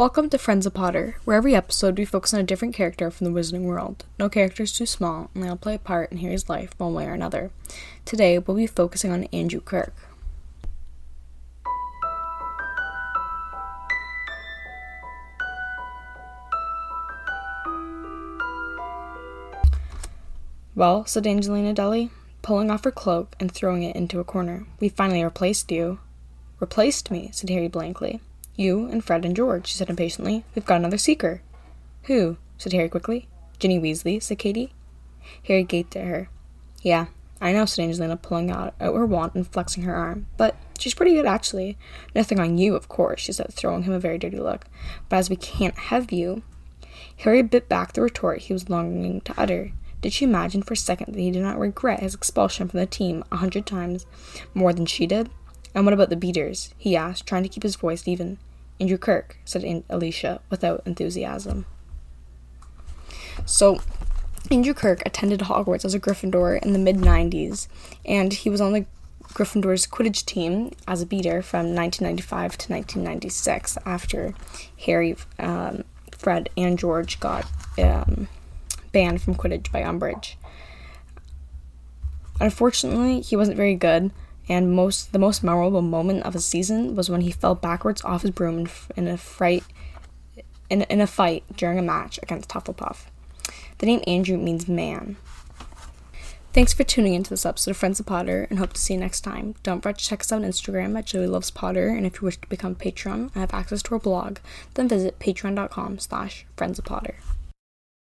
Welcome to Friends of Potter, where every episode we focus on a different character from the Wizarding world. No character is too small, and they all play a part in Harry's life one way or another. Today, we'll be focusing on Andrew Kirke. Well, said Angelina dully, pulling off her cloak and throwing it into a corner. We finally replaced you. Replaced me, said Harry blankly. You and Fred and George, she said impatiently. We've got another seeker. Who? said Harry quickly. Ginny Weasley, said Katie. Harry gaped at her. Yeah, I know, said Angelina, pulling out, out her wand and flexing her arm. But she's pretty good, actually. Nothing on you, of course, she said, throwing him a very dirty look. But as we can't have you. Harry bit back the retort he was longing to utter. Did she imagine for a second that he did not regret his expulsion from the team a hundred times more than she did? And what about the beaters? he asked, trying to keep his voice even. Andrew Kirke, said Alicia without enthusiasm. So, Andrew Kirke attended Hogwarts as a Gryffindor in the mid 90s, and he was on the Gryffindor's Quidditch team as a beater from 1995 to 1996 after Harry, um, Fred, and George got um, banned from Quidditch by Umbridge. Unfortunately, he wasn't very good, and most the most memorable moment of his season was when he fell backwards off his broom in, a fright in, in a fight during a match against Hufflepuff. The name Andrew means man. Thanks for tuning into this episode of Friends of Potter and hope to see you next time. Don't forget to check us out on Instagram at Joey Loves Potter and if you wish to become a patron and have access to our blog, then visit patreon.com slash friends of Potter.